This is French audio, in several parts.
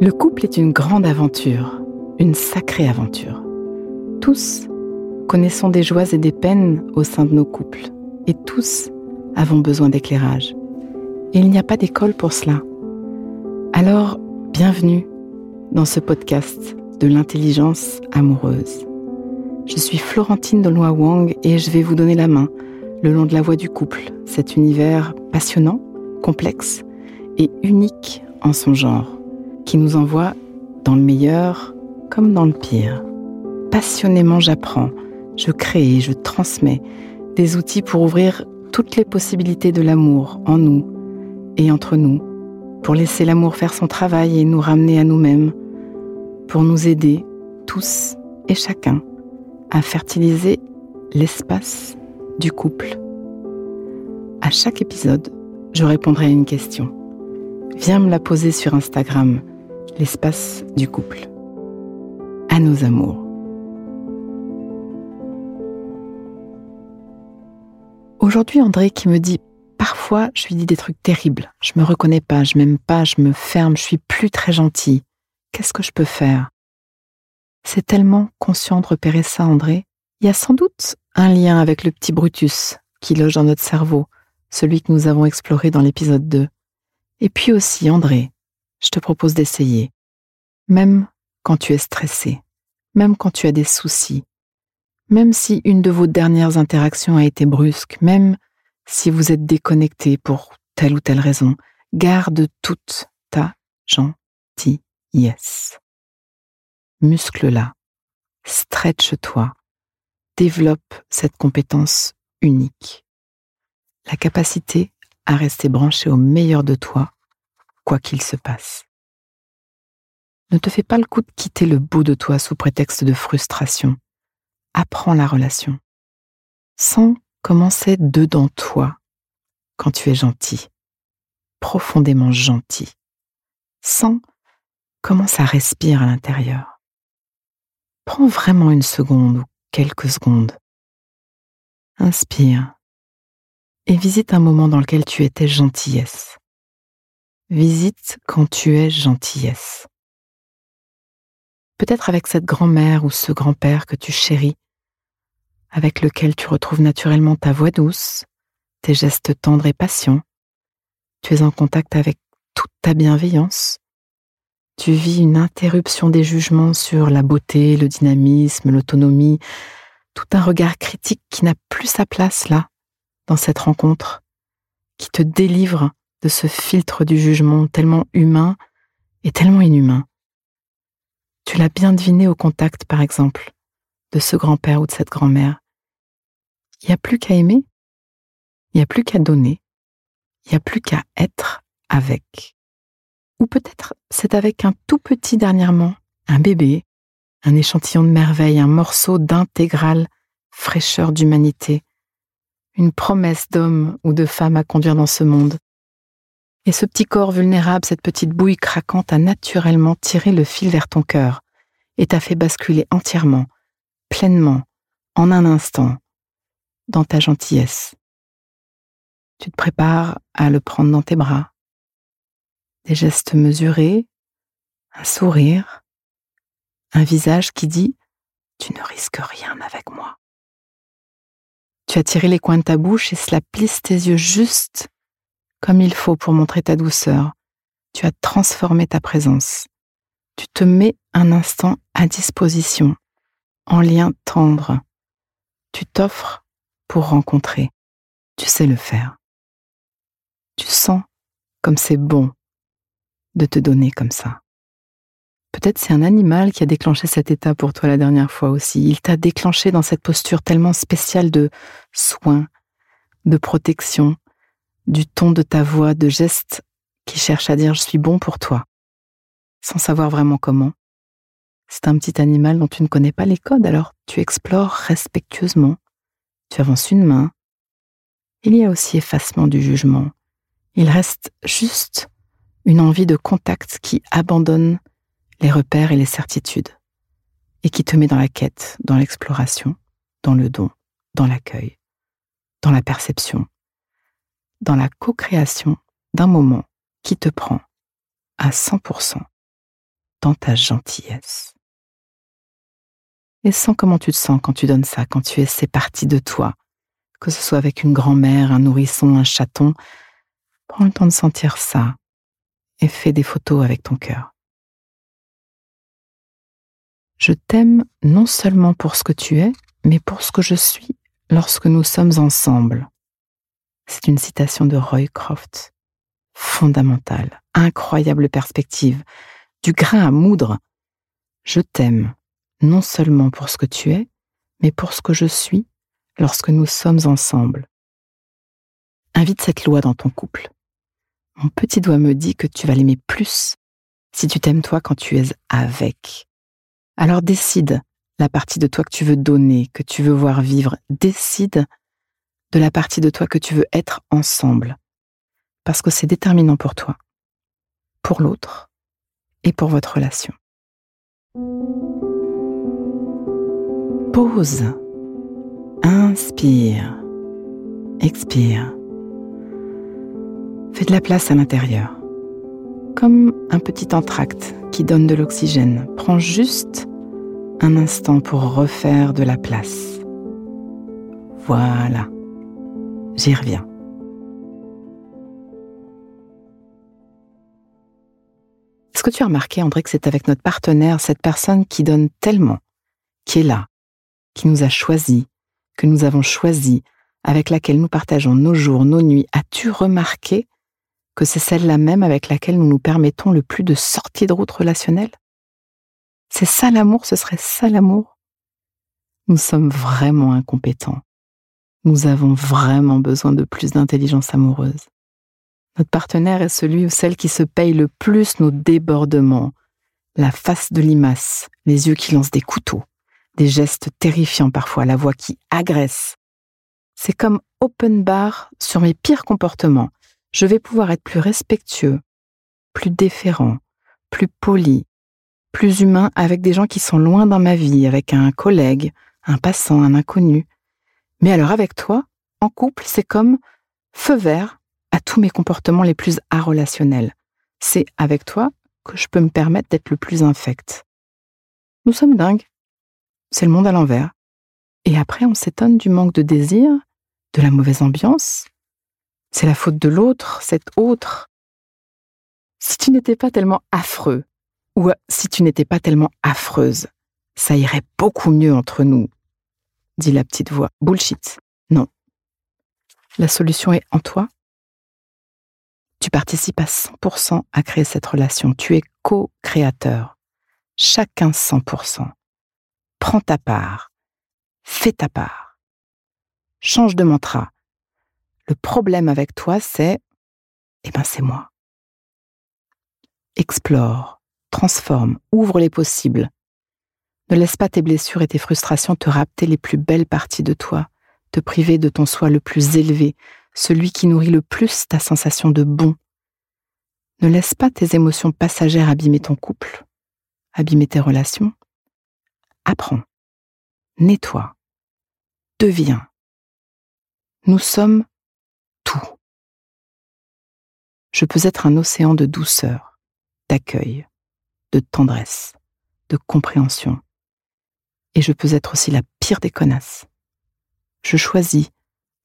Le couple est une grande aventure, une sacrée aventure. Tous connaissons des joies et des peines au sein de nos couples, et tous avons besoin d'éclairage. Et il n'y a pas d'école pour cela. Alors, bienvenue dans ce podcast de l'intelligence amoureuse. Je suis Florentine de Wang et je vais vous donner la main le long de la voie du couple, cet univers passionnant, complexe et unique en son genre, qui nous envoie dans le meilleur comme dans le pire. Passionnément j'apprends, je crée et je transmets des outils pour ouvrir toutes les possibilités de l'amour en nous et entre nous, pour laisser l'amour faire son travail et nous ramener à nous-mêmes, pour nous aider tous et chacun à fertiliser l'espace du couple. À chaque épisode, je répondrai à une question. Viens me la poser sur Instagram, l'espace du couple. À nos amours. Aujourd'hui, André qui me dit Parfois, je lui dis des trucs terribles. Je me reconnais pas, je m'aime pas, je me ferme, je suis plus très gentille. Qu'est-ce que je peux faire? C'est tellement conscient de repérer ça, André. Il y a sans doute un lien avec le petit Brutus qui loge dans notre cerveau, celui que nous avons exploré dans l'épisode 2. Et puis aussi, André, je te propose d'essayer. Même quand tu es stressé, même quand tu as des soucis, même si une de vos dernières interactions a été brusque, même si vous êtes déconnecté pour telle ou telle raison, garde toute ta gentillesse. Muscle-la, stretch-toi, développe cette compétence unique. La capacité à rester branché au meilleur de toi, quoi qu'il se passe. Ne te fais pas le coup de quitter le bout de toi sous prétexte de frustration. Apprends la relation. Sans commencer dedans toi quand tu es gentil, profondément gentil. Sans comment ça respire à l'intérieur. Prends vraiment une seconde ou quelques secondes. Inspire et visite un moment dans lequel tu étais gentillesse. Visite quand tu es gentillesse. Peut-être avec cette grand-mère ou ce grand-père que tu chéris avec lequel tu retrouves naturellement ta voix douce, tes gestes tendres et patients. Tu es en contact avec toute ta bienveillance. Tu vis une interruption des jugements sur la beauté, le dynamisme, l'autonomie, tout un regard critique qui n'a plus sa place là, dans cette rencontre, qui te délivre de ce filtre du jugement tellement humain et tellement inhumain. Tu l'as bien deviné au contact, par exemple, de ce grand-père ou de cette grand-mère il n'y a plus qu'à aimer, il n'y a plus qu'à donner, il n'y a plus qu'à être avec. Ou peut-être c'est avec un tout petit dernièrement, un bébé, un échantillon de merveille, un morceau d'intégrale fraîcheur d'humanité, une promesse d'homme ou de femme à conduire dans ce monde. Et ce petit corps vulnérable, cette petite bouille craquante a naturellement tiré le fil vers ton cœur et t'a fait basculer entièrement, pleinement, en un instant, dans ta gentillesse. Tu te prépares à le prendre dans tes bras. Des gestes mesurés, un sourire, un visage qui dit ⁇ Tu ne risques rien avec moi ⁇ Tu as tiré les coins de ta bouche et cela plisse tes yeux juste comme il faut pour montrer ta douceur. Tu as transformé ta présence. Tu te mets un instant à disposition, en lien tendre. Tu t'offres pour rencontrer. Tu sais le faire. Tu sens comme c'est bon de te donner comme ça. Peut-être c'est un animal qui a déclenché cet état pour toi la dernière fois aussi. Il t'a déclenché dans cette posture tellement spéciale de soin, de protection, du ton de ta voix, de gestes qui cherchent à dire je suis bon pour toi, sans savoir vraiment comment. C'est un petit animal dont tu ne connais pas les codes, alors tu explores respectueusement tu avances une main. Il y a aussi effacement du jugement. Il reste juste une envie de contact qui abandonne les repères et les certitudes et qui te met dans la quête, dans l'exploration, dans le don, dans l'accueil, dans la perception, dans la co-création d'un moment qui te prend à 100% dans ta gentillesse. Et sens comment tu te sens quand tu donnes ça, quand tu es ces de toi, que ce soit avec une grand-mère, un nourrisson, un chaton. Prends le temps de sentir ça et fais des photos avec ton cœur. Je t'aime non seulement pour ce que tu es, mais pour ce que je suis lorsque nous sommes ensemble. C'est une citation de Roy Croft. Fondamentale, incroyable perspective, du grain à moudre. Je t'aime non seulement pour ce que tu es, mais pour ce que je suis lorsque nous sommes ensemble. Invite cette loi dans ton couple. Mon petit doigt me dit que tu vas l'aimer plus si tu t'aimes toi quand tu es avec. Alors décide la partie de toi que tu veux donner, que tu veux voir vivre. Décide de la partie de toi que tu veux être ensemble. Parce que c'est déterminant pour toi, pour l'autre et pour votre relation. Pause. Inspire. Expire. Fais de la place à l'intérieur. Comme un petit entracte qui donne de l'oxygène. Prends juste un instant pour refaire de la place. Voilà. J'y reviens. Est-ce que tu as remarqué, André, que c'est avec notre partenaire, cette personne qui donne tellement, qui est là, qui nous a choisis, que nous avons choisi, avec laquelle nous partageons nos jours, nos nuits, as-tu remarqué que c'est celle-là même avec laquelle nous nous permettons le plus de sorties de route relationnelle C'est ça l'amour, ce serait ça l'amour? Nous sommes vraiment incompétents. Nous avons vraiment besoin de plus d'intelligence amoureuse. Notre partenaire est celui ou celle qui se paye le plus nos débordements, la face de limace, les yeux qui lancent des couteaux, des gestes terrifiants parfois, la voix qui agresse. C'est comme open bar sur mes pires comportements. Je vais pouvoir être plus respectueux, plus déférent, plus poli, plus humain avec des gens qui sont loin dans ma vie, avec un collègue, un passant, un inconnu. Mais alors avec toi, en couple, c'est comme feu vert à tous mes comportements les plus arrelationnels. C'est avec toi que je peux me permettre d'être le plus infect. Nous sommes dingues c'est le monde à l'envers. Et après, on s'étonne du manque de désir, de la mauvaise ambiance. C'est la faute de l'autre, cet autre. Si tu n'étais pas tellement affreux, ou si tu n'étais pas tellement affreuse, ça irait beaucoup mieux entre nous, dit la petite voix. Bullshit. Non. La solution est en toi. Tu participes à 100% à créer cette relation. Tu es co-créateur. Chacun 100% prends ta part, fais ta part. Change de mantra. Le problème avec toi, c'est, eh ben, c'est moi. Explore, transforme, ouvre les possibles. Ne laisse pas tes blessures et tes frustrations te rapter les plus belles parties de toi, te priver de ton soi le plus élevé, celui qui nourrit le plus ta sensation de bon. Ne laisse pas tes émotions passagères abîmer ton couple, abîmer tes relations, apprends, nettoie, deviens. Nous sommes tout. Je peux être un océan de douceur, d'accueil, de tendresse, de compréhension. Et je peux être aussi la pire des connasses. Je choisis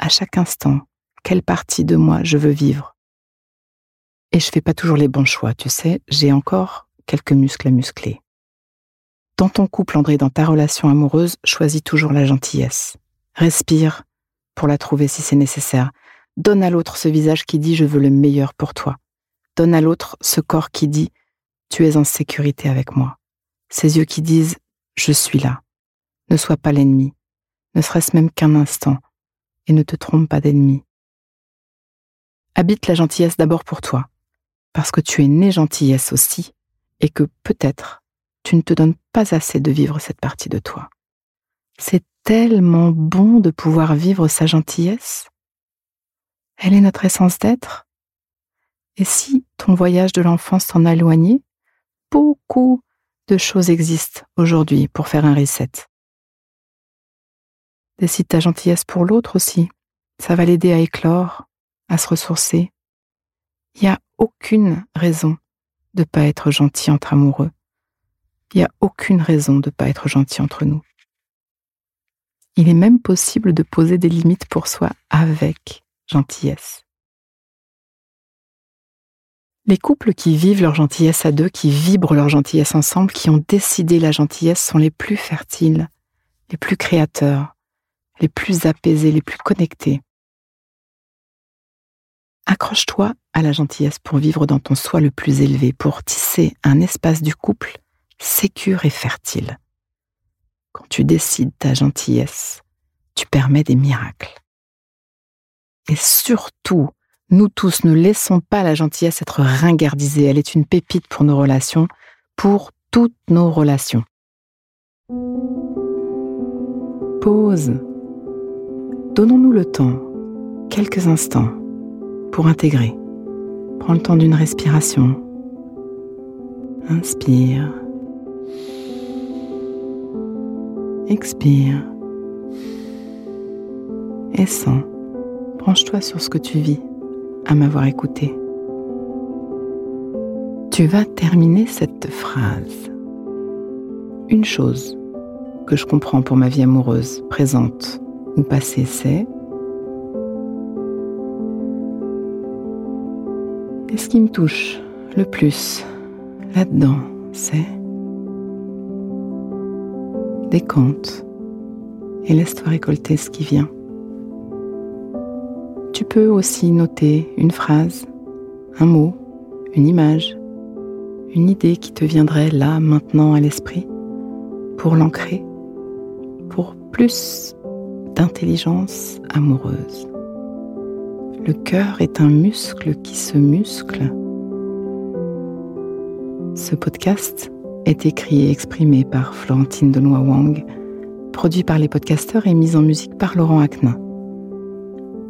à chaque instant quelle partie de moi je veux vivre. Et je fais pas toujours les bons choix, tu sais, j'ai encore quelques muscles à muscler. Dans ton couple, André, dans ta relation amoureuse, choisis toujours la gentillesse. Respire pour la trouver si c'est nécessaire. Donne à l'autre ce visage qui dit je veux le meilleur pour toi. Donne à l'autre ce corps qui dit tu es en sécurité avec moi. Ces yeux qui disent je suis là. Ne sois pas l'ennemi, ne serait-ce même qu'un instant, et ne te trompe pas d'ennemi. Habite la gentillesse d'abord pour toi, parce que tu es né gentillesse aussi, et que peut-être tu ne te donnes pas assez de vivre cette partie de toi. C'est tellement bon de pouvoir vivre sa gentillesse. Elle est notre essence d'être. Et si ton voyage de l'enfance t'en a éloigné, beaucoup de choses existent aujourd'hui pour faire un reset. Décide ta gentillesse pour l'autre aussi. Ça va l'aider à éclore, à se ressourcer. Il n'y a aucune raison de pas être gentil entre amoureux. Il n'y a aucune raison de pas être gentil entre nous. Il est même possible de poser des limites pour soi avec gentillesse. Les couples qui vivent leur gentillesse à deux, qui vibrent leur gentillesse ensemble, qui ont décidé la gentillesse sont les plus fertiles, les plus créateurs, les plus apaisés, les plus connectés. Accroche-toi à la gentillesse pour vivre dans ton soi le plus élevé, pour tisser un espace du couple sécure et fertile. Quand tu décides ta gentillesse, tu permets des miracles. Et surtout, nous tous ne laissons pas la gentillesse être ringardisée. Elle est une pépite pour nos relations, pour toutes nos relations. Pause. Donnons-nous le temps, quelques instants, pour intégrer. Prends le temps d'une respiration. Inspire. Expire. Et sens. Branche-toi sur ce que tu vis à m'avoir écouté. Tu vas terminer cette phrase. Une chose que je comprends pour ma vie amoureuse, présente ou passée, c'est Et ce qui me touche le plus là-dedans, c'est décompte et laisse-toi récolter ce qui vient. Tu peux aussi noter une phrase, un mot, une image, une idée qui te viendrait là, maintenant à l'esprit, pour l'ancrer, pour plus d'intelligence amoureuse. Le cœur est un muscle qui se muscle. Ce podcast est écrit et exprimé par Florentine Denois Wang, produit par les podcasteurs et mis en musique par Laurent Aknin.